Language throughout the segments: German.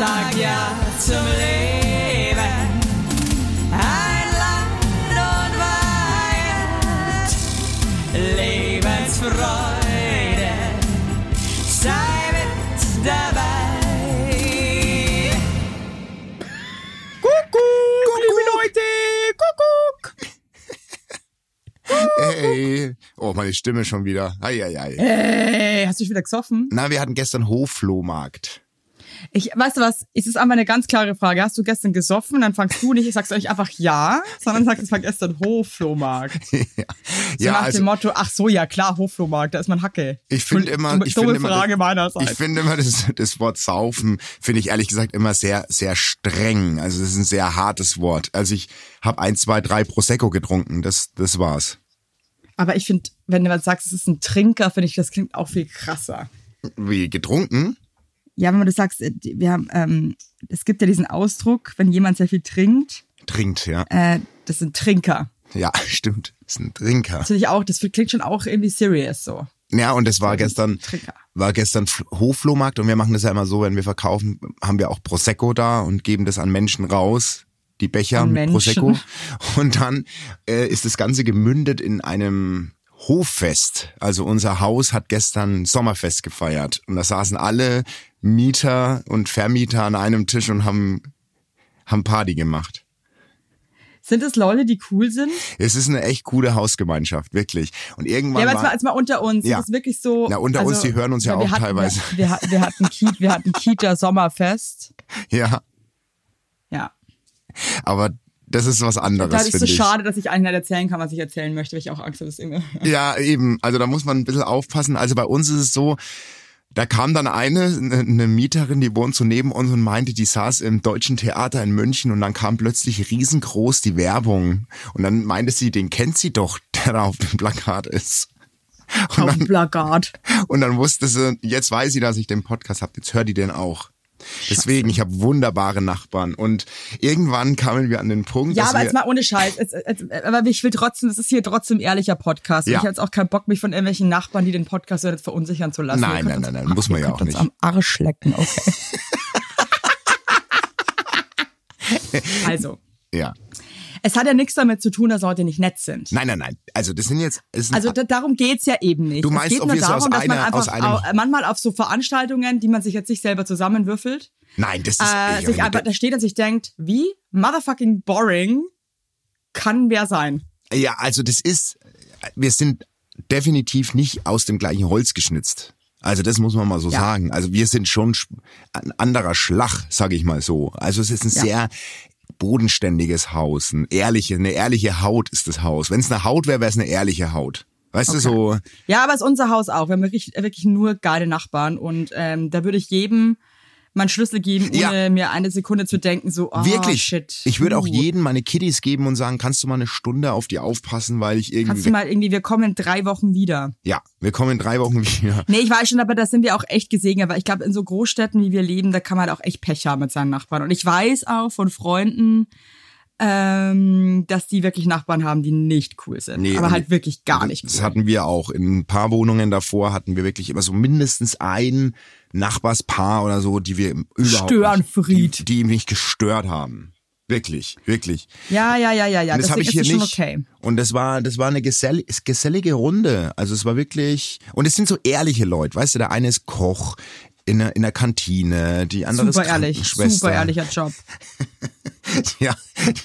sag ja zum Leben. Ein Land und Weihend, Lebensfreude, sei mit dabei. Kuckuck, liebe Leute, Kuckuck. Hey. Oh, meine Stimme schon wieder. Eieiei. Hey, hast du dich wieder gesoffen? Na, wir hatten gestern Hofflohmarkt. Ich, weißt du was? Es ist einfach eine ganz klare Frage. Hast du gestern gesoffen? Dann fangst du nicht, ich sag's euch einfach ja, sondern sagst, es war gestern Hofflohmarkt. So ja, nach also dem Motto, ach so, ja klar, Hofflohmarkt, da ist man Hacke. ich finde immer, ich finde immer, Frage das, meinerseits. ich finde immer das, das Wort saufen finde ich ehrlich gesagt immer sehr, sehr streng. Also das ist ein sehr hartes Wort. Also ich habe ein, zwei, drei Prosecco getrunken. Das, das war's. Aber ich finde, wenn du sagst, es ist ein Trinker, finde ich, das klingt auch viel krasser. Wie getrunken? Ja, wenn du sagst, äh, wir haben, ähm, es gibt ja diesen Ausdruck, wenn jemand sehr viel trinkt, Trinkt, ja. äh, das sind Trinker. Ja, stimmt. Das ein Trinker. Das finde ich auch, das klingt schon auch irgendwie serious so. Ja, und es war gestern, Trinker. war gestern Hofflohmarkt und wir machen das ja immer so, wenn wir verkaufen, haben wir auch Prosecco da und geben das an Menschen raus, die Becher An mit Menschen. Prosecco. Und dann äh, ist das Ganze gemündet in einem Hoffest. Also unser Haus hat gestern Sommerfest gefeiert und da saßen alle Mieter und Vermieter an einem Tisch und haben, haben Party gemacht. Sind es Leute, die cool sind? Es ist eine echt coole Hausgemeinschaft, wirklich. Und irgendwann Ja, aber jetzt war, mal, jetzt mal unter uns. Ja. Das ist wirklich so. Na, unter uns, die hören uns ja wir auch hatten, teilweise. Wir, wir, wir hatten Kita, wir hatten Kita Sommerfest. ja, Ja. aber das ist was anderes, Da ist es so ich. schade, dass ich eigentlich nicht erzählen kann, was ich erzählen möchte, weil ich auch Angst habe, dass irgendwie. Ja, eben. Also da muss man ein bisschen aufpassen. Also bei uns ist es so, da kam dann eine, eine Mieterin, die wohnt so neben uns und meinte, die saß im Deutschen Theater in München und dann kam plötzlich riesengroß die Werbung. Und dann meinte sie, den kennt sie doch, der da auf dem Plakat ist. Und Auf dem Plakat. und dann wusste sie, jetzt weiß sie, dass ich den Podcast habe, jetzt hört die den auch. Deswegen, ich habe wunderbare Nachbarn. Und irgendwann kamen wir an den Punkt, Ja, aber jetzt mal ohne Scheiß. Jetzt, jetzt, aber ich will trotzdem, das ist hier trotzdem ehrlicher Podcast. Ja. Ich habe jetzt auch keinen Bock, mich von irgendwelchen Nachbarn, die den Podcast hören, jetzt verunsichern zu lassen. Nein, nein, nein, nein, muss man ja auch nicht. am Arsch lecken, okay. also, ja. Es hat ja nichts damit zu tun, dass Leute nicht nett sind. Nein, nein, nein. Also das sind jetzt, es Also da, darum geht's ja eben nicht. Du meinst, es geht ob nur wir so aus darum, dass man einer- einfach aus einem- au- manchmal auf so Veranstaltungen, die man sich jetzt nicht selber zusammenwürfelt, Nein, das ist äh, ich- sich einfach da steht und sich denkt, wie motherfucking boring kann wer sein? Ja, also das ist, wir sind definitiv nicht aus dem gleichen Holz geschnitzt. Also das muss man mal so Ja. sagen. Also wir sind schon sch- ein anderer Schlag, sage ich mal so. Also es ist ein Ja. sehr bodenständiges Haus, ein ehrliche, eine ehrliche Haut ist das Haus. Wenn es eine Haut wäre, wäre es eine ehrliche Haut. Weißt du so? Ja, aber es ist unser Haus auch. Wir haben wirklich, wirklich nur geile Nachbarn und ähm, da würde ich jedem meinen Schlüssel geben, ohne Ja. mir eine Sekunde zu denken, so, oh, Wirklich. shit. Ich würde auch jedem meine Kiddies geben und sagen, kannst du mal eine Stunde auf die aufpassen, weil ich Kannst du irgendwie. mal irgendwie, wir kommen in drei Wochen wieder. Ja, wir kommen in drei Wochen wieder. Nee, ich weiß schon, aber da sind wir auch echt gesegnet, weil ich glaube, in so Großstädten, wie wir leben, da kann man halt auch echt Pech haben mit seinen Nachbarn. Und ich weiß auch von Freunden, ähm, dass die wirklich Nachbarn haben, die nicht cool sind. Nee, aber halt wirklich gar nicht Das cool. hatten wir auch. In ein paar Wohnungen davor hatten wir wirklich immer so mindestens ein Nachbarspaar oder so, die wir überhaupt Störenfried. nicht, die, die mich gestört haben. Wirklich, wirklich. Ja, ja, ja, ja, ja. Und das habe ich hier nicht. okay. Und das war, das war eine gesell gesellige Runde. Also es war wirklich, und es sind so ehrliche Leute, weißt du, der eine ist Koch in der, in der Kantine, die andere Super ist ehrlich, super ehrlicher Job. Ja,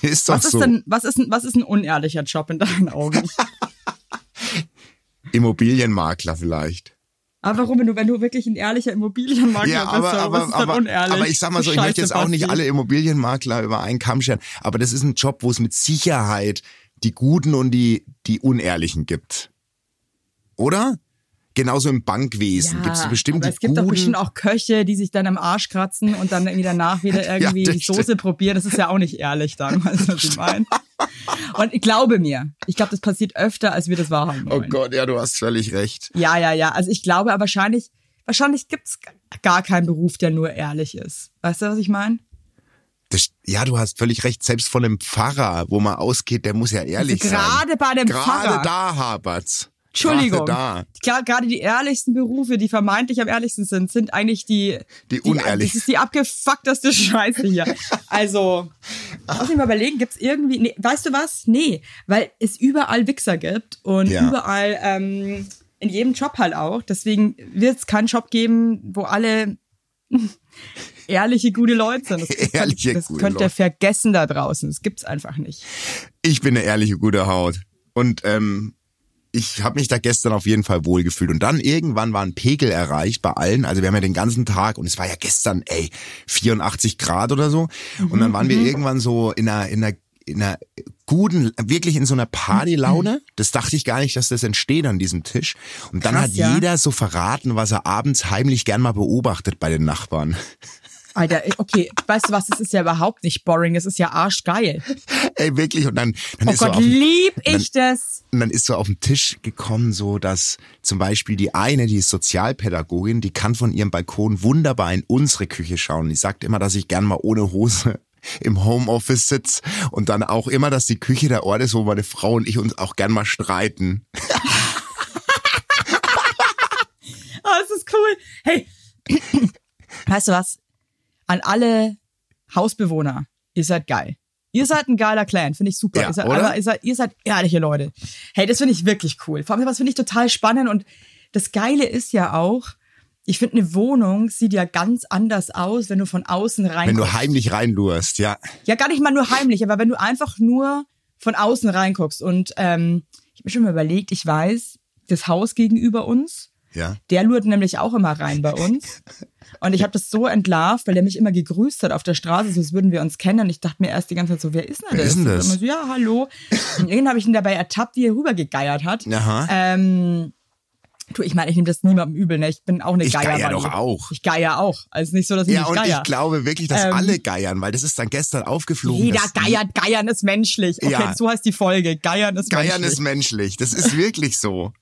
ist doch Was ist so. denn, was ist, ein- was ist ein unehrlicher Job in deinen Augen? Immobilienmakler vielleicht. aber warum, wenn du, wenn du wirklich ein ehrlicher Immobilienmakler Ja, bist, aber, was aber, ist dann aber, unehrlich? aber ich sag mal so, ich Scheiße, möchte jetzt auch nicht alle Immobilienmakler über einen Kamm scheren, aber das ist ein Job, wo es mit Sicherheit die Guten und die, die Unehrlichen gibt. Oder? Genauso im Bankwesen gibt es bestimmt aber es gibt doch bestimmt auch Köche, die sich dann am Arsch kratzen und dann irgendwie danach wieder irgendwie das die Soße stimmt. probieren. Das ist ja auch nicht ehrlich dann, weißt du, was ich meine? Und ich glaube mir, ich glaube, das passiert öfter, als wir das wahrhaben oh wollen. Gott, ja, du hast völlig recht. Ja, ja, ja. Also ich glaube, aber wahrscheinlich, wahrscheinlich gibt's gar keinen Beruf, der nur ehrlich ist. Weißt du, was ich meine? Das, ja, du hast völlig recht. Selbst von einem Pfarrer, wo man ausgeht, der muss ja ehrlich Also sein. gerade bei dem Gerade Pfarrer. da hapert's. Entschuldigung. da. Klar, gerade die ehrlichsten Berufe, die vermeintlich am ehrlichsten sind, sind eigentlich die, Die unehrlich. Das ist die abgefuckteste Scheiße hier. Also, muss ich mal überlegen, gibt's irgendwie, nee, weißt du was? Nee, weil es überall Wichser gibt und Ja. überall, ähm, in jedem Job halt auch. Deswegen wird es keinen Job geben, wo alle ehrliche, gute Leute sind. Das, Ehrliche, das gute könnt ihr vergessen da draußen. Das gibt's einfach nicht. Ich bin eine ehrliche, gute Haut. Und ähm, ich habe mich da gestern auf jeden Fall wohlgefühlt. Und dann irgendwann war ein Pegel erreicht bei allen. Also wir haben ja den ganzen Tag, und es war ja gestern, ey, 84 Grad oder so. Und dann waren wir irgendwann so in einer, in einer, in einer guten, wirklich in so einer Partylaune. Das dachte ich gar nicht, dass das entsteht an diesem Tisch. Und dann Krass, hat ja. jeder so verraten, was er abends heimlich gern mal beobachtet bei den Nachbarn. Alter, okay, weißt du was, das ist ja überhaupt nicht boring, das ist ja arschgeil. Ey, wirklich. Und dann, dann Oh ist so Gott, auf dem- lieb dann- ich das. Und dann ist so auf den Tisch gekommen, so dass zum Beispiel die eine, die ist Sozialpädagogin, die kann von ihrem Balkon wunderbar in unsere Küche schauen. Die sagt immer, dass ich gern mal ohne Hose im Homeoffice sitz und dann auch immer, dass die Küche der Ort ist, wo meine Frau und ich uns auch gern mal streiten. Oh, das ist cool. Hey, weißt du was? An alle Hausbewohner, ihr seid geil. Ihr seid ein geiler Clan, finde ich super. Ja, ihr, seid einfach, ihr, seid, ihr seid ehrliche Leute. Hey, das finde ich wirklich cool. Vor allem, was finde ich total spannend und das Geile ist ja auch, ich finde, eine Wohnung sieht ja ganz anders aus, wenn du von außen rein Wenn du heimlich reinlurst, ja. Ja, gar nicht mal nur heimlich, aber wenn du einfach nur von außen reinguckst. Und ähm, ich habe mir schon mal überlegt, ich weiß, das Haus gegenüber uns, Ja. der lurt nämlich auch immer rein bei uns. Und ich habe das so entlarvt, weil der mich immer gegrüßt hat auf der Straße, so als würden wir uns kennen. Und ich dachte mir erst die ganze Zeit so, wer ist denn Wer das? ist denn das? Und so, ja, hallo. Und irgendwann habe ich ihn dabei ertappt, wie er rübergegeiert hat. Aha. Ähm, du, ich meine, ich nehme das niemandem übel, ne? Ich bin auch eine Ich Geier. geier doch auch. Ich geier auch. Also nicht so, dass ich Ja, nicht und geier. ich glaube wirklich, dass Ähm, alle geiern, weil das ist dann gestern aufgeflogen. Jeder geiert, geiern ist menschlich. Okay, Ja. so heißt die Folge. Geiern ist Geiern menschlich. ist menschlich. Das ist wirklich so.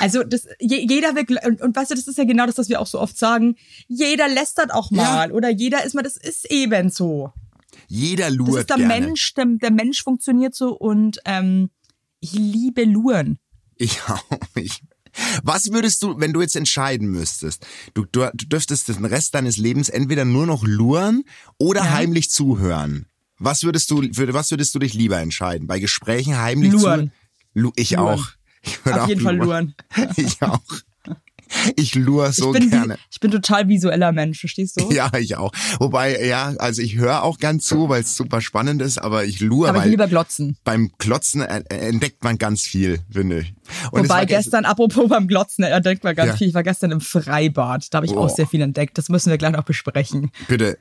Also das, je, jeder will, und, und weißt du, das ist ja genau das, was wir auch so oft sagen. Jeder lästert auch mal oder jeder ist mal, das ist eben so. Jeder Das lurt ist der gerne. Mensch, der, der Mensch funktioniert so und ähm, ich liebe Luren. Ich auch. Ich. Was würdest du, wenn du jetzt entscheiden müsstest? Du, du, du dürftest den Rest deines Lebens entweder nur noch luren oder Ja. heimlich zuhören. Was würdest du, für was würdest du dich lieber entscheiden? Bei Gesprächen heimlich Luren. zu? Lu ich Luren. auch. Ich würde Auf auch jeden Fall luren. Ich auch. Ich lure so ich, bin gerne. ich bin total visueller Mensch, verstehst du? Ja, ich auch. Wobei, ja, also ich höre auch gern zu, weil es super spannend ist, aber ich lure, Aber ich lieber glotzen. beim Klotzen äh, entdeckt man ganz viel, finde ich. Und Wobei gestern, apropos beim Glotzen, er denkt mal ganz Ja. viel, ich war gestern im Freibad, da habe ich Oh. auch sehr viel entdeckt. Das müssen wir gleich noch besprechen. Bitte,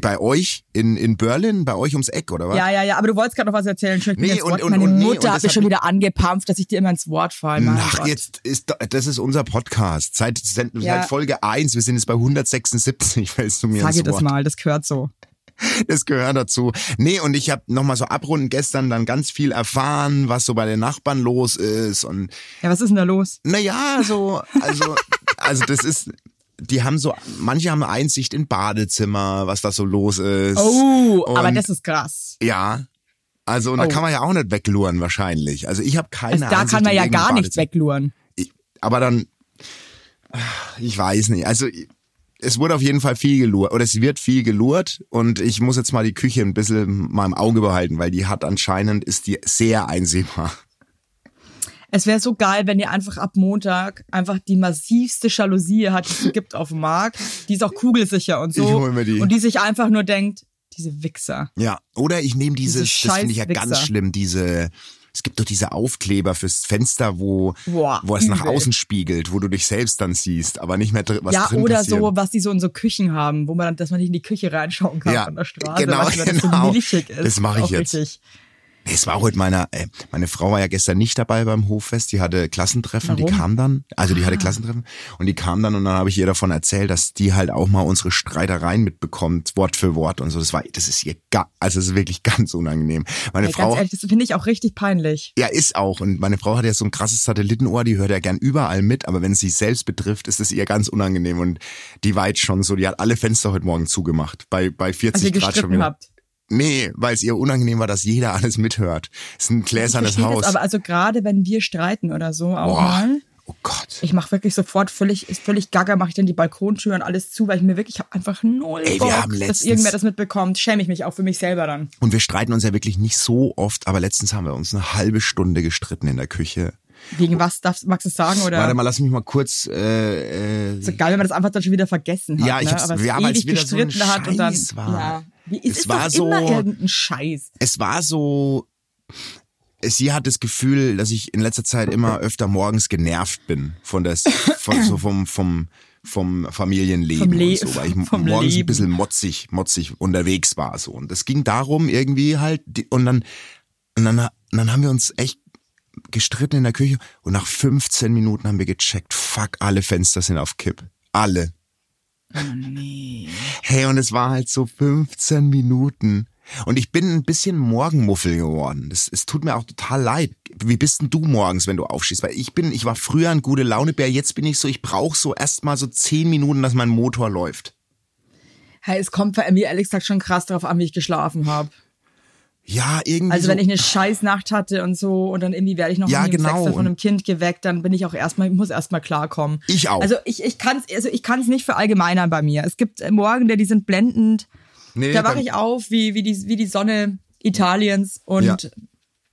bei euch in, in Berlin, bei euch ums Eck, oder was? Ja, ja, ja, aber du wolltest gerade noch was erzählen. Schön, Nee, und- Wort. und- Meine und nee, und Mutter hat das mich schon wieder angepampft, dass ich dir immer ins Wort falle. Ach, Gott. jetzt ist das ist unser Podcast. Seit, seit, Ja. Folge 1, wir sind jetzt bei 176, fällst du mir Sag ins ihr das Wort. mal, das gehört so. Das gehört dazu. Nee, und ich habe nochmal so abrunden gestern dann ganz viel erfahren, was so bei den Nachbarn los ist und Ja, was ist denn da los? Naja, so, also, also das ist, die haben so, manche haben Einsicht in Badezimmer, was da so los ist. Oh, aber Und- das ist krass. Ja. Also, und da Oh. kann man ja auch nicht wegluren wahrscheinlich. Also ich habe keine Also da Einsicht kann man ja gar nichts wegluren. Ich, aber dann, ich weiß nicht. Also es wurde auf jeden Fall viel gelurt oder es wird viel gelurt und ich muss jetzt mal die Küche ein bisschen mal im Auge behalten, weil die hat anscheinend, ist die sehr einsehbar. Es wäre so geil, wenn ihr einfach ab Montag einfach die massivste Jalousie hat, die es gibt auf dem Markt. Die ist auch kugelsicher und so. Ich hol mir die. Und die sich einfach nur denkt, diese Wichser. Ja, oder ich nehme dieses, Diese das finde ich ja Scheißwichser. ganz schlimm, diese, es gibt doch diese Aufkleber fürs Fenster, wo, Boah, wo es nach übel. außen spiegelt, wo du dich selbst dann siehst, aber nicht mehr dr- was ja, drin oder passiert. so, was die so in so Küchen haben, wo man dann, dass man nicht in die Küche reinschauen kann Ja, von der Straße, genau, du, wenn das genau. so milchig ist. Das mache ich jetzt. Richtig. Es war heute meiner, äh, meine Frau war ja gestern nicht dabei beim Hoffest, die hatte Klassentreffen, die Warum? Ah. kam dann, also die hatte Klassentreffen und die kam dann und dann habe ich ihr davon erzählt, dass die halt auch mal unsere Streitereien mitbekommt, Wort für Wort und so. Das war, das ist ihr, ga, also das ist wirklich ganz unangenehm. Meine Ey, Frau, ganz ehrlich, das finde ich auch richtig peinlich. Ja, ist auch. Und meine Frau hat ja so ein krasses Satellitenohr, die hört ja gern überall mit, aber wenn es sich selbst betrifft, ist es ihr ganz unangenehm. Und die war jetzt schon so, die hat alle Fenster heute Morgen zugemacht. Bei, bei 40 Als ihr Grad schon wieder. habt. Nee, weil es ihr unangenehm war, dass jeder alles mithört. Es ist ein gläsernes Haus. Das, aber also gerade wenn wir streiten oder so auch Boah. mal, oh Gott. ich mache wirklich sofort völlig, ist völlig gaga, mache ich dann die Balkontür und alles zu, weil ich mir wirklich, ich habe einfach null Ey, wir Bock, haben dass letztens- irgendwer das mitbekommt. Schäme ich mich auch für mich selber dann. Und wir streiten uns ja wirklich nicht so oft, aber letztens haben wir uns eine halbe Stunde gestritten in der Küche. Wegen was darfst, magst du es sagen oder? Warte mal, lass mich mal kurz. Äh, äh, so geil, wenn man das einfach dann schon wieder vergessen hat. Ja, ich ne? hab's- ja, weil es ewig wieder so ein gestritten hat und dann, war. ja. Es, Es war so- immer irgendein Scheiß. es war so. Sie hat das Gefühl, dass ich in letzter Zeit immer öfter morgens genervt bin von das, von, so vom, vom, vom Familienleben und so, weil ich morgens ein Leben. bisschen motzig, motzig unterwegs war so. Und es ging darum irgendwie halt, und dann, und dann, und dann haben wir uns echt gestritten in der Küche und nach 15 Minuten haben wir gecheckt, fuck, alle Fenster sind auf Kipp. Alle. Hey, und es war halt so 15 Minuten. Und ich bin ein bisschen Morgenmuffel geworden. Das, es tut mir auch total leid. Wie bist denn du morgens, wenn du aufstehst? Weil ich bin, ich war früher ein gute Launebär, jetzt bin ich so, ich brauche so erstmal so 10 Minuten, dass mein Motor läuft. Hey, es kommt bei mir ehrlich gesagt schon krass darauf an, wie ich geschlafen habe. Ja, irgendwie. Also so, wenn ich eine scheiß Nacht hatte und so und dann irgendwie werde ich noch Ja, genau. von einem Kind geweckt, dann bin ich auch erstmal, ich muss erstmal klarkommen. Ich auch. Also ich, ich kann es also ich kann's nicht verallgemeinern bei mir. Es gibt Morgen, die sind blendend. nee, da wache ich auf wie, wie, die, wie die Sonne Italiens und Ja.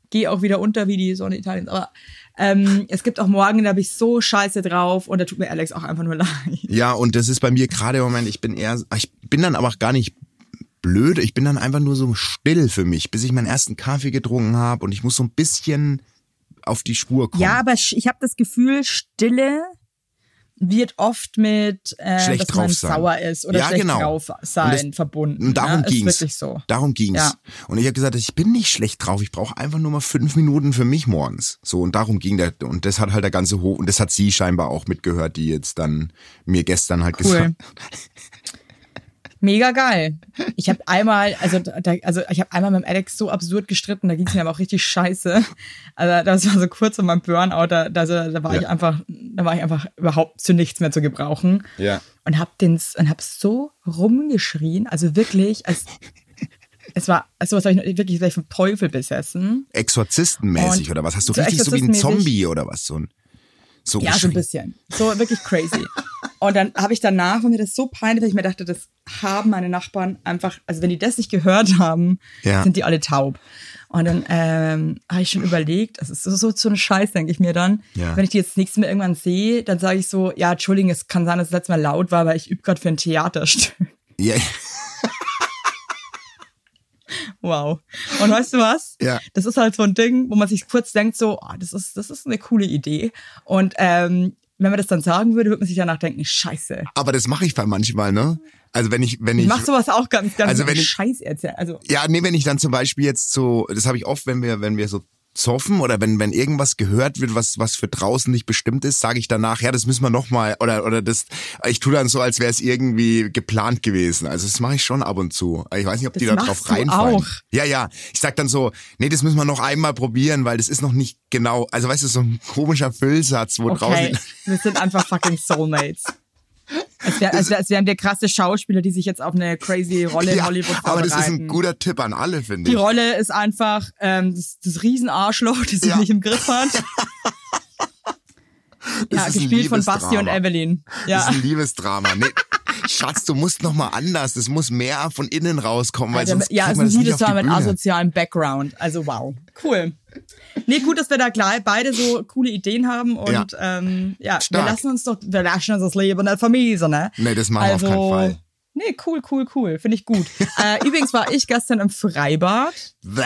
gehe auch wieder unter wie die Sonne Italiens. Aber ähm, es gibt auch Morgen, da bin ich so scheiße drauf und da tut mir Alex auch einfach nur leid. Ja, und das ist bei mir gerade im Moment, ich bin eher, ich bin dann aber auch gar nicht blöd, ich bin dann einfach nur so still für mich, bis ich meinen ersten Kaffee getrunken habe und ich muss so ein bisschen auf die Spur kommen. Ja, aber ich habe das Gefühl, Stille wird oft mit, äh, Schlecht dass man drauf sein. sauer ist oder Ja, schlecht genau. drauf sein das- verbunden. Und darum ne? ging's. Ist wirklich so. Darum ging's. Ja. Und ich habe gesagt, ich bin nicht schlecht drauf. Ich brauche einfach nur mal fünf Minuten für mich morgens. So und darum ging der. Und das hat halt der ganze Hof und das hat sie scheinbar auch mitgehört, die jetzt dann mir gestern halt Cool. gesagt. Mega geil. Ich habe einmal, also, da, also ich habe einmal mit dem Alex so absurd gestritten, da ging's mir aber auch richtig scheiße. Also das war so kurz vor meinem Burnout, da, da, da war Ja. ich einfach, da war ich einfach überhaupt zu nichts mehr zu gebrauchen. Ja. Und hab den und hab so rumgeschrien, also wirklich, als es war, also was habe ich wirklich gleich vom Teufel besessen. Exorzistenmäßig oder was? Hast du so richtig so wie ein. Zombie oder was? So ein so Ja, so ein bisschen. So wirklich crazy. Und dann habe ich danach, war mir das so peinlich, weil ich mir dachte, das haben meine Nachbarn einfach, also wenn die das nicht gehört haben, Ja. sind die alle taub. Und dann ähm, habe ich schon überlegt, das ist so, so, so ein Scheiß, denke ich mir dann. Ja. Wenn ich die jetzt das nächste Mal irgendwann sehe, dann sage ich so, ja, Entschuldigung, es kann sein, dass es letztes Mal laut war, weil ich übe gerade für ein Theaterstück. Ja, Wow. Und weißt du was? Ja. Das ist halt so ein Ding, wo man sich kurz denkt, so, oh, das ist, das ist eine coole Idee. Und ähm, wenn man das dann sagen würde, würde man sich danach denken, scheiße. aber das mache ich bei manchmal, ne? Also wenn ich, wenn ich, Ich mach sowas auch ganz, ganz Also wenn ich- Scheiß erzählen. Also Ja, nee, wenn ich dann zum Beispiel jetzt so, das habe ich oft, wenn wir, wenn wir so zoffen oder wenn, wenn irgendwas gehört wird, was, was für draußen nicht bestimmt ist, sage ich danach, ja, das müssen wir nochmal, oder, oder das, ich tue dann so, als wäre es irgendwie geplant gewesen. Also das mache ich schon ab und zu. Ich weiß nicht, ob die Das da drauf reinfallen. auch. Ja, ja. Ich sag dann so, nee, das müssen wir noch einmal probieren, weil das ist noch nicht genau, also weißt du, so ein komischer Füllsatz, wo okay, draußen. wir sind einfach fucking Soulmates. Als, wär, als, wär, als wären wir krasse Schauspieler, die sich jetzt auf eine crazy Rolle in Ja, Hollywood aber das ist ein vorbereiten. guter Tipp an alle, finde Die ich. Rolle ist einfach ähm, das, das Riesenarschloch, das sich Ja. nicht im Griff hat. ja, gespielt von Basti und. Evelyn. Das Ja. ist ein Liebesdrama. Nee. Schatz, du musst noch mal anders. Das muss mehr von innen rauskommen, weil Also, sonst ja, es auf die Liebesdrama mit asozialem Background. Also wow. Cool. Nee, gut, dass wir da gleich beide so coole Ideen haben und ja, ähm, ja wir lassen uns doch, wir lassen uns das Leben nicht vermiesen, ne? Nee, das machen wir auf keinen Fall. Nee, cool, cool, cool. Finde ich gut. äh, übrigens war ich gestern im Freibad. Bäh.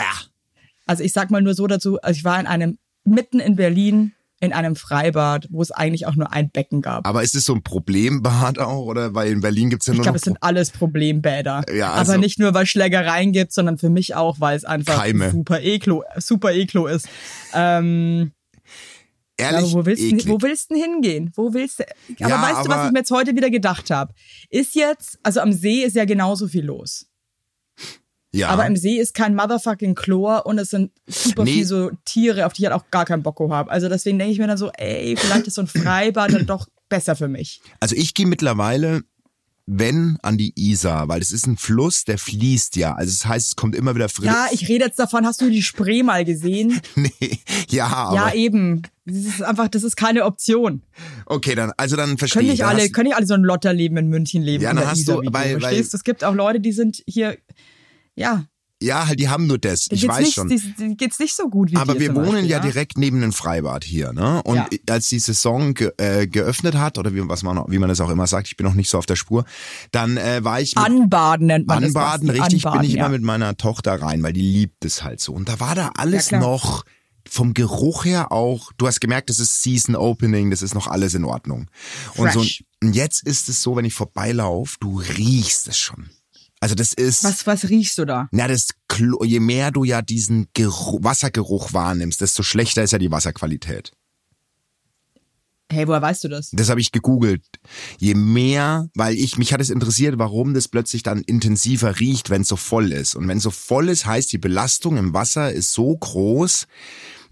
Also ich sag mal nur so dazu, also ich war in einem, mitten in Berlin, in einem Freibad, wo es eigentlich auch nur ein Becken gab. Aber ist es so ein Problembad auch? Oder weil in Berlin gibt's ja Ich nur glaube, noch es sind alles Problembäder. Ja, also- Aber nicht nur, weil Schlägereien gibt, sondern für mich auch, weil es einfach Keime. super eklo, super eklo ist. Ähm, ehrlich aber wo willst, du, wo willst du denn hingehen? Wo willst du? Aber Ja, weißt du, was aber- ich mir jetzt heute wieder gedacht habe? Ist jetzt, also am See ist ja genauso viel los. Ja. Aber im See ist kein motherfucking Chlor und es sind super Nee. viel so Tiere, auf die ich halt auch gar keinen Bock habe. Also deswegen denke ich mir dann so, ey, vielleicht ist so ein Freibad dann doch besser für mich. also ich gehe mittlerweile wenn an die Isar, weil es ist ein Fluss, der fließt ja. Also das heißt, es kommt immer wieder frisch. Ja, ich rede jetzt davon, hast du die Spree mal gesehen? nee, ja, aber ja, eben. Das ist einfach, das ist keine Option. okay, dann also dann verstehe Können ich. nicht alle, können nicht alle so ein Lotterleben in München leben. Ja, dann hast Isar du- weil- weil- verstehst? Es gibt auch Leute, die sind hier, ja, ja, halt, die haben nur das. Ich weiß nicht, schon. die- geht's nicht so gut wie Aber wir wohnen Beispiel, ja direkt neben einem Freibad hier, ne? Und Ja. als die Saison ge äh, geöffnet hat oder wie was man wie man das auch immer sagt, ich bin noch nicht so auf der Spur, dann äh, war ich Anbaden nennt man Anbaden, das. Richtig, Anbaden, bin ich ja. immer mit meiner Tochter rein, weil die liebt es halt so. Und da war da alles Ja, noch vom Geruch her auch, du hast gemerkt, das ist Season Opening, das ist noch alles in Ordnung. Und so Fresh. und jetzt ist es so, wenn ich vorbeilaufe, du riechst es schon. Also das ist Was, was riechst du da? na, das Klo, je mehr du ja diesen Geruch, Wassergeruch wahrnimmst, desto schlechter ist ja die Wasserqualität. Hey, woher weißt du das? Das habe ich gegoogelt. Je mehr, weil ich mich hat es interessiert, warum das plötzlich dann intensiver riecht, wenn es so voll ist. Und wenn es so voll ist, heißt die Belastung im Wasser ist so groß,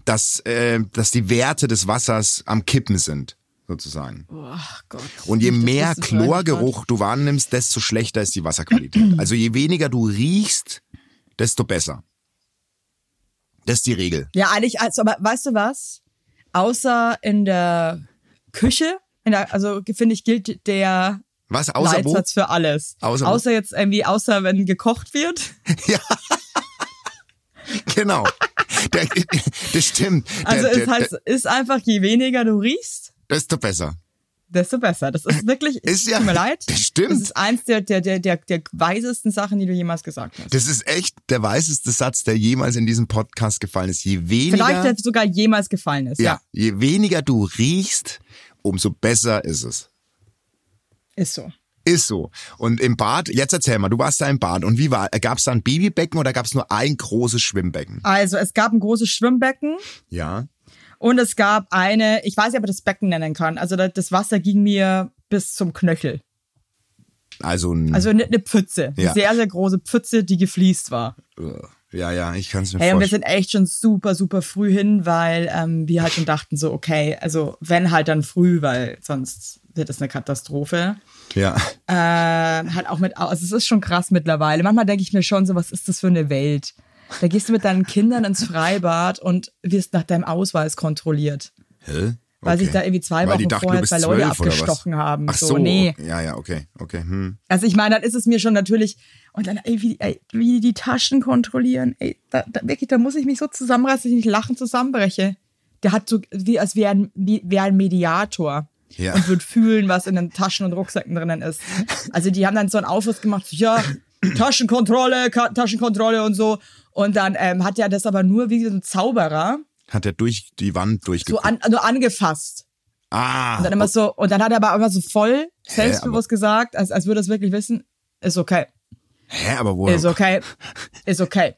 dass äh, dass die Werte des Wassers am Kippen sind, sozusagen. Ach Gott. Und je mehr. Chlorgeruch du wahrnimmst, desto schlechter ist die Wasserqualität. Also je weniger du riechst, desto besser. Das ist die Regel. Ja, eigentlich, also, aber weißt du was? Außer in der Küche, in der, also finde ich, gilt der Was außer wo? Leitsatz für alles. Außer wo? außer jetzt irgendwie, außer wenn gekocht wird. Genau. Der, das stimmt. Der, Also der, es heißt, ist einfach, je weniger du riechst, desto besser. desto besser. Das ist wirklich, Ist ja- tut mir leid. das stimmt. Das ist eins der, der, der, der, der weisesten Sachen, die du jemals gesagt hast. Das ist echt der weiseste Satz, der jemals in diesem Podcast gefallen ist. Je weniger, Vielleicht der sogar jemals gefallen ist. ja, Ja, je weniger du riechst, umso besser ist es. ist so. Ist so. Und im Bad, jetzt erzähl mal, du warst da im Bad und wie war, gab es da ein Babybecken oder gab es nur ein großes Schwimmbecken? Also es gab ein großes Schwimmbecken Ja. Und es gab eine, ich weiß nicht, ob man das Becken nennen kann. Also da- das Wasser ging mir bis zum Knöchel. Also ein, Also eine, eine Pfütze. Ja. Eine sehr, sehr große Pfütze, die gefliest war. ja, ja, ich kann es mir Hey, und wir vorstellen. sind echt schon super, super früh hin, weil ähm, wir halt schon dachten so, okay, also wenn halt dann früh, weil sonst wird es eine Katastrophe. Ja. Äh, halt auch mit, also es ist schon krass mittlerweile. Manchmal denke ich mir schon so, was ist das für eine Welt? Da gehst du mit deinen Kindern ins Freibad und wirst nach deinem Ausweis kontrolliert. Hä? Weil sich Okay. da irgendwie zwei Weil Wochen dachten, vorher zwei Leute abgestochen haben. Ach so, so, nee. ja, ja, okay, okay. Hm. Also ich meine, dann ist es mir schon natürlich und dann ey, wie, ey, wie die die Taschen kontrollieren, ey, da, da, wirklich, da muss ich mich so zusammenreißen, dass ich nicht lachen zusammenbreche. Der hat so wie als wäre ein, wie, wär ein Mediator Ja. und wird fühlen, was in den Taschen und Rucksäcken drinnen ist. Also die haben dann so einen Aufriss gemacht, so, ja Taschenkontrolle, Ka Taschenkontrolle und so. Und dann ähm, hat er das aber nur wie so ein Zauberer Hat er durch die Wand so durchgeguckt. an, nur angefasst. ah, Und dann immer so, und dann hat er aber immer so voll selbstbewusst gesagt, als, als würde er es wirklich wissen, ist okay. hä, aber wo? Ist okay. Ist okay.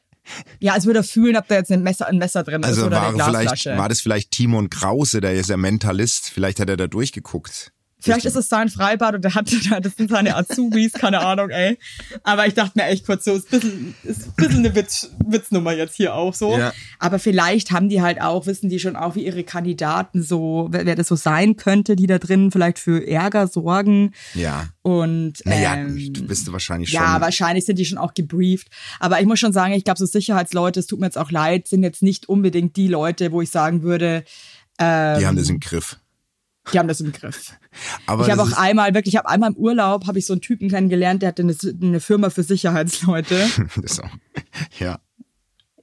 Ja, als würde er fühlen, ob da jetzt ein Messer, ein Messer drin ist Also oder war, eine vielleicht, Glasflasche. war das vielleicht Timon Krause, der ist ja Mentalist, vielleicht hat er da durchgeguckt. Vielleicht ist es sein Freibad und der hat, das sind seine Azubis, keine Ahnung, ey. Aber ich dachte mir echt kurz so, ist ein bisschen, ist ein bisschen eine Witz, Witznummer jetzt hier auch so. Ja. Aber vielleicht haben die halt auch, wissen die schon auch, wie ihre Kandidaten so, wer, wer das so sein könnte, die da drin vielleicht für Ärger sorgen. Ja. Und Naja, ähm, du bist du wahrscheinlich schon. Ja, wahrscheinlich sind die schon auch gebrieft. Aber ich muss schon sagen, ich glaube, so Sicherheitsleute, es tut mir jetzt auch leid, sind jetzt nicht unbedingt die Leute, wo ich sagen würde, die haben das im Griff. Die haben das im Griff. Aber ich habe auch einmal, wirklich, ich habe einmal im Urlaub, habe ich so einen Typen kennengelernt, der hatte eine, eine Firma für Sicherheitsleute. das auch, ja.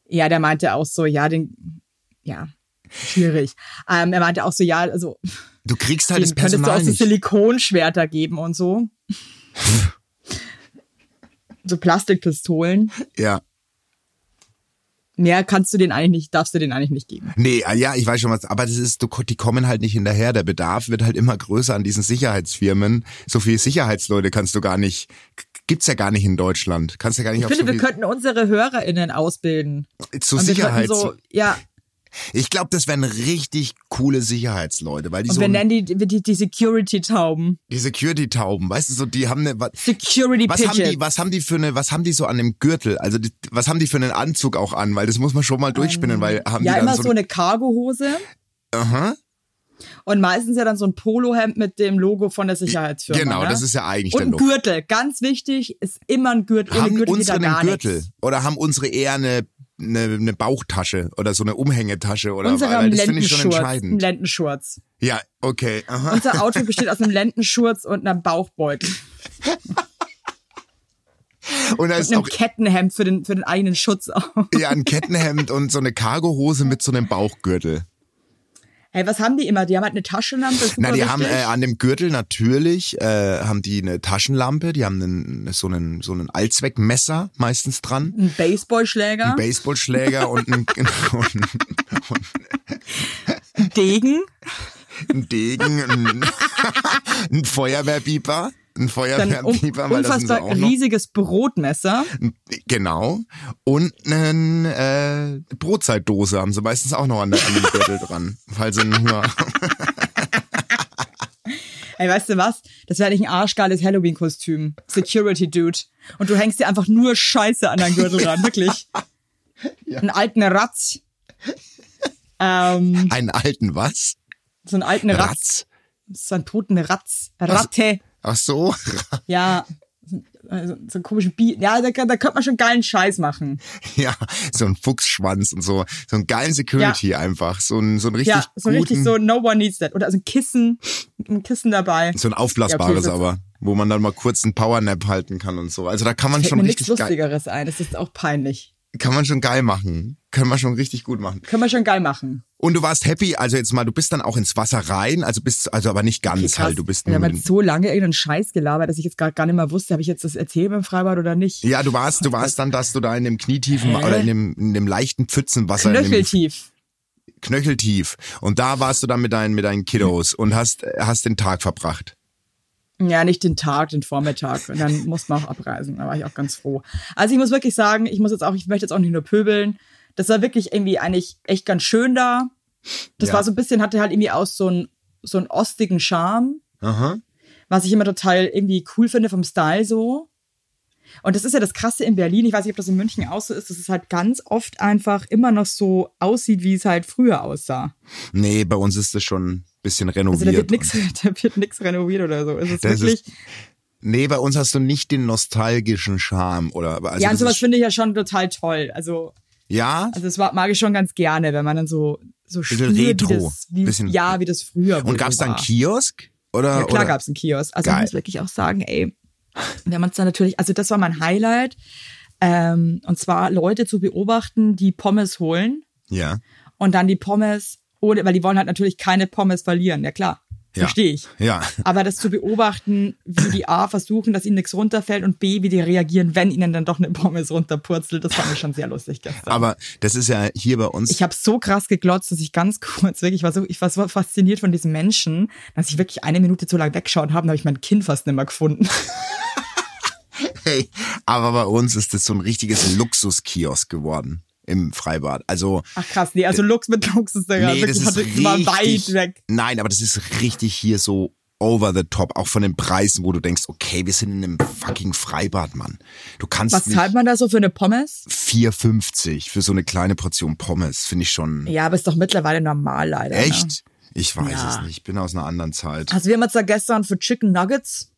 ja, der meinte auch so, ja, den, ja, schwierig. Ähm, er meinte auch so, ja, also, Du kriegst halt das dem könntest du Personal auch so. Silikonschwerter geben und so. so Plastikpistolen. Ja. Mehr kannst du den eigentlich nicht, darfst du den eigentlich nicht geben. Nee, ah, ja, ich weiß schon was, aber das ist, du, die kommen halt nicht hinterher. Der Bedarf wird halt immer größer an diesen Sicherheitsfirmen. So viele Sicherheitsleute kannst du gar nicht, gibt's ja gar nicht in Deutschland. Kannst ja gar nicht Ich auf finde, so wir könnten unsere HörerInnen ausbilden. zu Sicherheit. so, ja, ich glaube, das wären richtig coole Sicherheitsleute, weil die und so wir nennen die, die, die Security-Tauben. die Security-Tauben, weißt du, so die haben eine, was, Security was haben die, was haben die für eine, was haben die so an dem Gürtel? Also die, was haben die für einen Anzug auch an? Weil das muss man schon mal durchspinnen, weil haben ja, die dann immer so, so eine Cargohose. aha, Und meistens ja dann so ein Polohemd mit dem Logo von der Sicherheitsfirma. Genau, ne? das ist ja eigentlich Und der ein Look. Gürtel, ganz wichtig, ist immer ein Gürtel. Haben Gürtel unsere einen Gürtel? nichts. Oder haben unsere eher eine, eine, eine Bauchtasche oder so eine Umhängetasche? Oder Unsere weil haben das finde ich schon entscheidend. Lendenschurz. Ja, okay. Aha. Unser Outfit besteht aus einem Lendenschurz und einem Bauchbeutel. Und da Und ist einem auch Kettenhemd für den, für den eigenen Schutz auch. ja, ein Kettenhemd und so eine Cargohose mit so einem Bauchgürtel. Hey, was haben die immer? Die haben halt eine Taschenlampe. Na, die haben wichtig. äh, an dem Gürtel natürlich äh, haben die eine Taschenlampe, die haben einen, so einen so einen Allzweckmesser meistens dran, einen Baseballschläger, einen Baseballschläger und einen, und, und Degen, einen Degen, einen, einen Feuerwehrpieper, ein dann ein um, Feuerwehrpieper, weil das unfassbar noch. riesiges Brotmesser. Genau. Und eine äh, Brotzeitdose haben sie meistens auch noch an, der, an dem Gürtel dran, falls sie einen Hunger Ey, weißt du was? Das wäre nicht ein arschgeiles Halloween-Kostüm. Security Dude. Und du hängst dir einfach nur Scheiße an deinen Gürtel ran, wirklich. Einen alten Ratz. Ähm, Einen alten was? so einen alten Ratz. Ratz. So einen toten Ratz. Ratte. Ach so. Ja. Also, so einen komischen Bi Ja, da, da könnte man schon geilen Scheiß machen. Ja, so ein Fuchsschwanz und so. So einen geilen Security einfach. So ein, so ein richtig Ja, so richtig so, no one needs that. Oder also ein Kissen, ein Kissen dabei. so ein aufblasbares Ja, okay, aber, wo man dann mal kurz einen Powernap halten kann und so. Also da kann man Fällt schon mir nichts richtig geil, Lustigeres ein. Das ist auch peinlich. kann man schon geil machen. Kann man schon richtig gut machen. Können wir schon geil machen. Und du warst happy, also jetzt mal, du bist dann auch ins Wasser rein, also bist, also aber nicht ganz Okay, halt, du bist Wir haben jetzt so lange irgendeinen Scheiß gelabert, dass ich jetzt gar, gar nicht mehr wusste, habe ich jetzt das erzählt beim Freibad oder nicht? ja, du warst, du warst dann, dass du da in dem knietiefen oder in dem, in dem leichten Pfützenwasser, Knöcheltief. knöcheltief. Und da warst du dann mit deinen, mit deinen Kiddos und hast, hast den Tag verbracht. Ja, nicht den Tag, den Vormittag. Und dann musste man auch abreisen. Da war ich auch ganz froh. Also ich muss wirklich sagen, ich muss jetzt auch, ich möchte jetzt auch nicht nur pöbeln. Das war wirklich irgendwie eigentlich echt ganz schön da. Das Ja. war so ein bisschen, hatte halt irgendwie aus so einen, so einen ostigen Charme, Aha. was ich immer total irgendwie cool finde vom Style so. Und das ist ja das Krasse in Berlin. Ich weiß nicht, ob das in München auch so ist, dass es halt ganz oft einfach immer noch so aussieht, wie es halt früher aussah. Nee, bei uns ist das schon ein bisschen Also renoviert. da wird nichts, da wird nix renoviert oder so. Es ist Das wirklich. ist- Nee, bei uns hast du nicht den nostalgischen Charme oder also ja, und sowas finde ich ja schon total toll. Also ja, Also das war, mag ich schon ganz gerne, wenn man dann so so Bisschen spürt, retro. wie das, wie, Bisschen- ja, wie das früher und wohl gab's so da einen war. Kiosk oder Ja, klar oder? gab's einen Kiosk. Also Geil. ich muss wirklich auch sagen, ey, wenn man es dann natürlich, also das war mein Highlight. Ähm, und zwar Leute zu beobachten, die Pommes holen Ja. und dann die Pommes, ohne, weil die wollen halt natürlich keine Pommes verlieren, ja klar. Ja. Verstehe ich. Ja. Aber das zu beobachten, wie die A versuchen, dass ihnen nichts runterfällt und B, wie die reagieren, wenn ihnen dann doch eine Pommes runterpurzelt, das fand ich schon sehr lustig gestern. Aber das ist ja hier bei uns Ich habe so krass geglotzt, dass ich ganz kurz wirklich ich war so, ich war so fasziniert von diesen Menschen, dass ich wirklich eine Minute zu lang weggeschaut habe, habe ich mein Kind fast nicht mehr gefunden. Hey, aber bei uns ist das so ein richtiges Luxuskiosk geworden im Freibad. Also Ach krass, nee, also Lux mit Lux ist da nee, das wirklich ist hatte, richtig, war weit weg. Nein, aber das ist richtig hier so over the top, auch von den Preisen, wo du denkst, okay, wir sind in einem fucking Freibad, Mann. Du kannst Was zahlt man da so für eine Pommes? 4,50 für so eine kleine Portion Pommes, finde ich schon Ja, aber ist doch mittlerweile normal leider. Ne? echt. Ich weiß Ja. es nicht, ich bin aus einer anderen Zeit. Also wir haben jetzt da gestern für Chicken Nuggets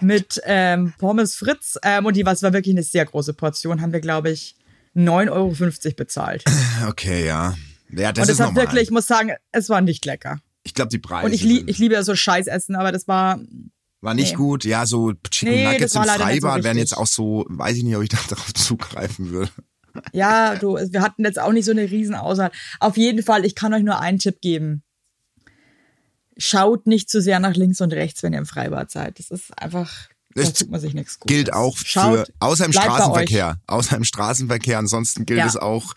mit ähm, Pommes Fritz ähm, und die was war wirklich eine sehr große Portion, haben wir glaube ich 9,50 Euro bezahlt. Okay, ja. Ja, das und ist das hat normal. wirklich, ich muss sagen, es war nicht lecker. ich glaube, die Preise Und ich, sind- ich liebe ja so Scheißessen, aber das war war nicht nee. gut. Ja, so Chicken Nee, Nuggets im nicht so Freibad wären jetzt auch so, weiß ich nicht, ob ich da drauf zugreifen würde. Ja, du, wir hatten jetzt auch nicht so eine riesen Auswahl. Auf jeden Fall, ich kann euch nur einen Tipp geben. Schaut nicht zu sehr nach links und rechts, wenn ihr im Freibad seid. Das ist einfach, Das tut man sich nichts Gutes. Gilt auch für, Schaut, außer im Straßenverkehr. Außer im Straßenverkehr. Ansonsten gilt Ja. es auch,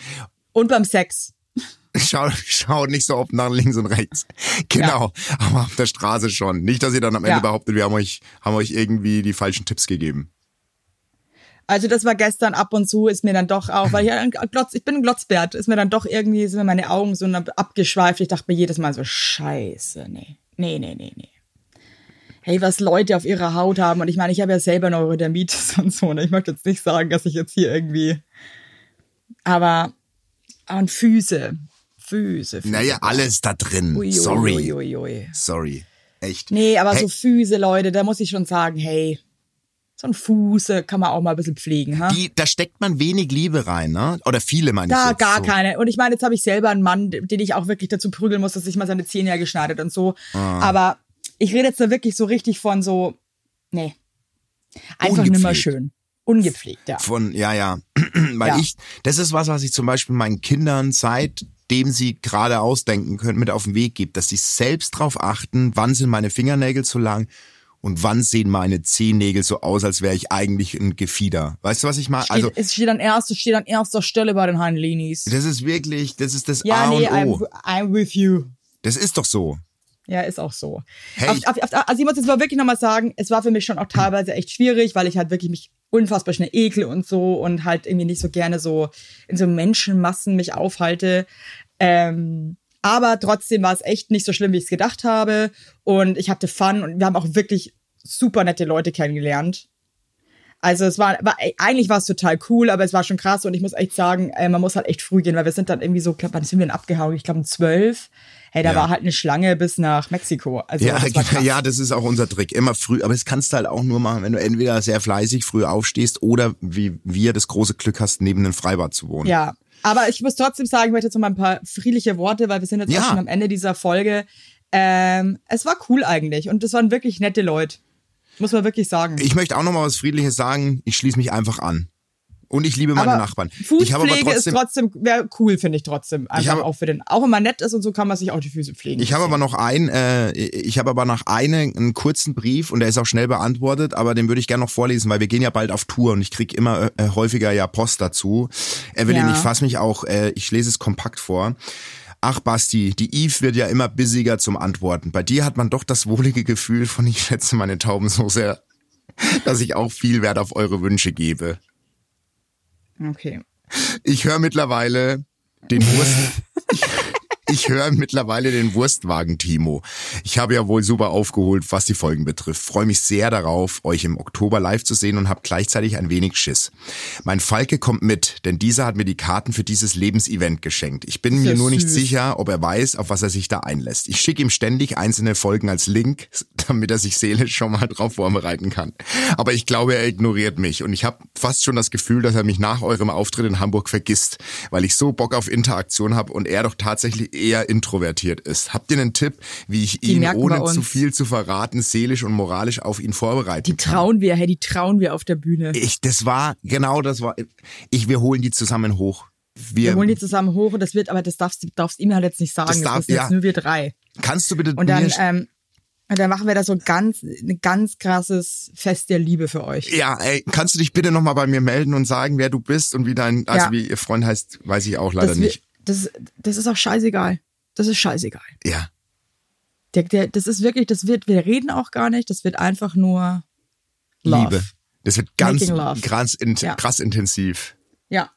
Und beim Sex. schau, schau nicht so oft nach links und rechts. Genau. Aber auf der Straße schon. Nicht, dass ihr dann am Ende Ja. behauptet, wir haben euch, haben euch irgendwie die falschen Tipps gegeben. Also das war gestern ab und zu, ist mir dann doch auch, weil ich, ein Glotz, ich bin ein Glotzbert, ist mir dann doch irgendwie, sind mir meine Augen so abgeschweift. Ich dachte mir jedes Mal so, scheiße, nee, nee, nee, nee, nee. Hey, was Leute auf ihrer Haut haben. Und ich meine, ich habe ja selber Neurodermitis und so. Ne? Ich möchte jetzt nicht sagen, dass ich jetzt hier irgendwie. Aber und Füße. Füße. Füße. Naja, alles da drin. Ui, ui, Sorry. Ui. Sorry. Echt. Nee, aber Hey. so Füße, Leute, da muss ich schon sagen, hey, so ein Fuß äh, kann man auch mal ein bisschen pflegen, ha? Die, da steckt man wenig Liebe rein, ne? Oder viele, meine ich Da gar so. keine. Und ich meine, jetzt habe ich selber einen Mann, den ich auch wirklich dazu prügeln muss, dass sich mal seine Zähne ja geschneidet und so. Ah. Aber ich rede jetzt da wirklich so richtig von so, nee, einfach nimmer schön. Ungepflegt, ja. Von, ja, ja. Weil Ja. ich, das ist was, was ich zum Beispiel meinen Kindern seitdem sie gerade ausdenken können, mit auf den Weg gebe, dass sie selbst drauf achten, wann sind meine Fingernägel zu lang und wann sehen meine Zehennägel so aus, als wäre ich eigentlich ein Gefieder. Weißt du, was ich meine? Also, es steht an erster, steht an erster Stelle bei den Herrn Lenis. das ist wirklich, das ist das Ja, A nee, und O. I'm, I'm with you. Das ist doch so. Ja, ist auch so. Hey, auf, auf, auf, also ich muss jetzt mal wirklich nochmal sagen, es war für mich schon auch teilweise echt schwierig, weil ich halt wirklich mich unfassbar schnell ekel und so und halt irgendwie nicht so gerne so in so Menschenmassen mich aufhalte. Ähm, aber trotzdem war es echt nicht so schlimm, wie ich es gedacht habe. Und ich hatte Fun und wir haben auch wirklich super nette Leute kennengelernt. Also es war, war eigentlich war es total cool, aber es war schon krass und ich muss echt sagen, äh, man muss halt echt früh gehen, weil wir sind dann irgendwie so, glaub, wann sind wir denn abgehauen? Ich glaube um zwölf. Hey, da Ja. war halt eine Schlange bis nach Mexiko. Also Ja, das krass. ja, das ist auch unser Trick. Immer früh. Aber das kannst du halt auch nur machen, wenn du entweder sehr fleißig früh aufstehst oder wie wir das große Glück hast, neben einem Freibad zu wohnen. Ja, aber ich muss trotzdem sagen, ich möchte jetzt noch mal ein paar friedliche Worte, weil wir sind jetzt Ja. auch schon am Ende dieser Folge. Ähm, es war cool eigentlich und das waren wirklich nette Leute. Muss man wirklich sagen. Ich möchte auch noch mal was Friedliches sagen. Ich schließe mich einfach an. Und ich liebe meine aber Nachbarn. Ich habe aber Fußpflege trotzdem, ist trotzdem, wäre cool, finde ich trotzdem. Einfach habe- auch für den, auch wenn man nett ist und so kann man sich auch die Füße pflegen. ich habe aber noch ein, äh, ich habe aber noch einen, einen kurzen Brief und der ist auch schnell beantwortet, aber den würde ich gerne noch vorlesen, weil wir gehen ja bald auf Tour und ich krieg immer äh, häufiger ja Post dazu. Evelyn, Ja. ich fasse mich auch, äh, ich lese es kompakt vor. Ach Basti, die Eve wird ja immer busiger zum Antworten. Bei dir hat man doch das wohlige Gefühl von ich schätze meine Tauben so sehr, dass ich auch viel Wert auf eure Wünsche gebe. Okay. Ich höre mittlerweile den Wurst. ich höre mittlerweile den Wurstwagen, Timo. Ich habe ja wohl super aufgeholt, was die Folgen betrifft. Freue mich sehr darauf, euch im Oktober live zu sehen und habe gleichzeitig ein wenig Schiss. Mein Falke kommt mit, denn dieser hat mir die Karten für dieses Lebensevent geschenkt. Ich bin mir ja nur nicht süß. sicher, ob er weiß, auf was er sich da einlässt. Ich schicke ihm ständig einzelne Folgen als Link, damit er sich seelisch schon mal drauf vorbereiten kann. Aber ich glaube, er ignoriert mich und ich habe fast schon das Gefühl, dass er mich nach eurem Auftritt in Hamburg vergisst, weil ich so Bock auf Interaktion habe und er doch tatsächlich eher introvertiert ist. Habt ihr einen Tipp, wie ich Die ihn, ohne zu viel zu verraten, seelisch und moralisch auf ihn vorbereiten Die kann? trauen wir, hey, die trauen wir auf der Bühne. Ich, das war, genau das war, ich, wir holen die zusammen hoch. Wir holen die zusammen hoch und das wird, aber das darfst du darfst ihm halt jetzt nicht sagen. Das Das, darf- jetzt ja. nur wir drei. kannst du bitte Und dann, ähm, und dann machen wir da so ganz, ein ganz krasses Fest der Liebe für euch. Ja, ey, kannst du dich bitte nochmal bei mir melden und sagen, wer du bist und wie dein, also Ja. wie ihr Freund heißt, weiß ich auch leider Das, wir- nicht. Das, das ist auch scheißegal. Das ist scheißegal. Ja. Der, der, das ist wirklich, das wird, wir reden auch gar nicht, das wird einfach nur Love. Liebe. Das wird ganz krass, in, Ja. krass intensiv. Ja.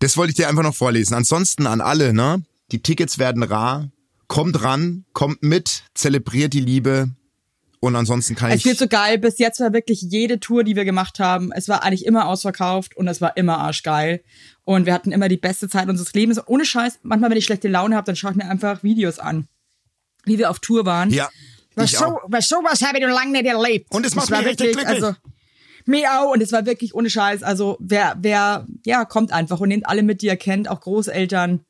Das wollte ich dir einfach noch vorlesen. Ansonsten an alle, ne? Die Tickets werden rar. Kommt ran, kommt mit, zelebriert die Liebe. Und ansonsten kann Es ich. wird so geil. Bis jetzt war wirklich jede Tour, die wir gemacht haben, es war eigentlich immer ausverkauft und es war immer arschgeil. Und wir hatten immer die beste Zeit unseres Lebens. Ohne Scheiß, manchmal, wenn ich schlechte Laune habe, dann schaue ich mir einfach Videos an, wie wir auf Tour waren. ja. Was so, was sowas habe ich noch lange nicht erlebt. Und es macht mich richtig glücklich. also mir auch und es war wirklich ohne Scheiß. Also wer, wer, ja, kommt einfach und nehmt alle mit, die ihr kennt, auch Großeltern.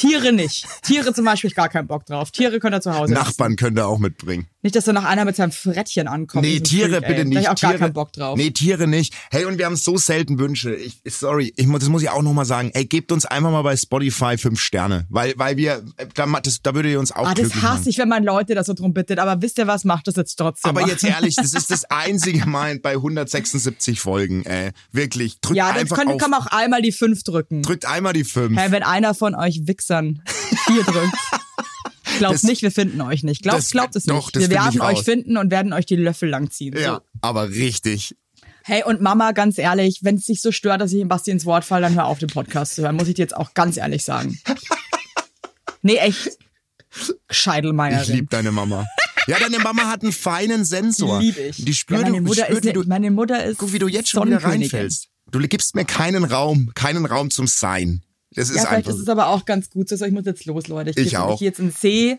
Tiere nicht. Tiere zum Beispiel gar keinen Bock drauf. Tiere könnt ihr zu Hause. Nachbarn könnt ihr auch mitbringen. Nicht, dass da noch einer mit seinem Frettchen ankommt. Nee, Tiere Freak, bitte ey. nicht. Da hab ich auch Tiere, gar keinen Bock drauf. Nee, Tiere nicht. Hey, und wir haben so selten Wünsche. Ich, sorry, ich, das muss ich auch nochmal sagen. Ey, gebt uns einfach mal bei Spotify fünf Sterne. Weil, weil wir, da, das, da würdet ihr uns auch Ah, das hasse ich, wenn man Leute das so drum bittet. Aber wisst ihr was, macht das jetzt trotzdem. Aber mal. jetzt ehrlich, das ist das einzige Mal bei 176 Folgen, äh, wirklich. Drückt Ja, dann einfach können, auf, kann man auch einmal die fünf drücken. drückt einmal die fünf. Hey, wenn einer von euch Wichsern vier drückt. Glaubt Das- nicht, wir finden euch nicht. Glaubt, das- glaubt es doch, nicht. Wir ich werden euch finden und werden euch die Löffel langziehen. ja, So. aber richtig. Hey, und Mama, ganz ehrlich, wenn es dich so stört, dass ich dem Basti ins Wort falle, dann hör auf, den Podcast zu hören. Muss ich dir jetzt auch ganz ehrlich sagen. Nee, echt. Ich Scheidelmeierin. lieb deine Mama. Ja, deine Mama hat einen feinen Sensor. Die lieb ich. Die spürt, ja, meine Mutter spürt ist, wie ne, du, meine Mutter ist guck, wie du jetzt schon wieder reinfällst. Du gibst mir keinen Raum, keinen Raum zum Sein. Das ist Ja, vielleicht einfach. ist es aber auch ganz gut so. Ich muss jetzt los, Leute. Ich, Ich gehe jetzt- in den See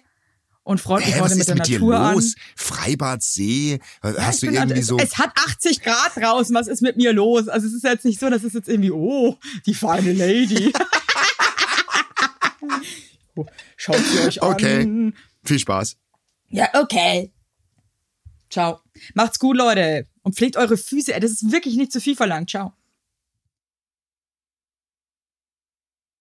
und freue mich heute mit ist der mit dir Natur los? an. Freibad, See? Hast du Ich bin- irgendwie es, so. Es hat 80 Grad draußen. Was ist mit mir los? Also es ist jetzt nicht so, dass es jetzt irgendwie, oh, die feine Lady. Oh, Schaut sie euch an. Okay. Viel Spaß. Ja, okay. Ciao. Macht's gut, Leute. Und pflegt eure Füße. Das ist wirklich nicht zu viel verlangt. Ciao.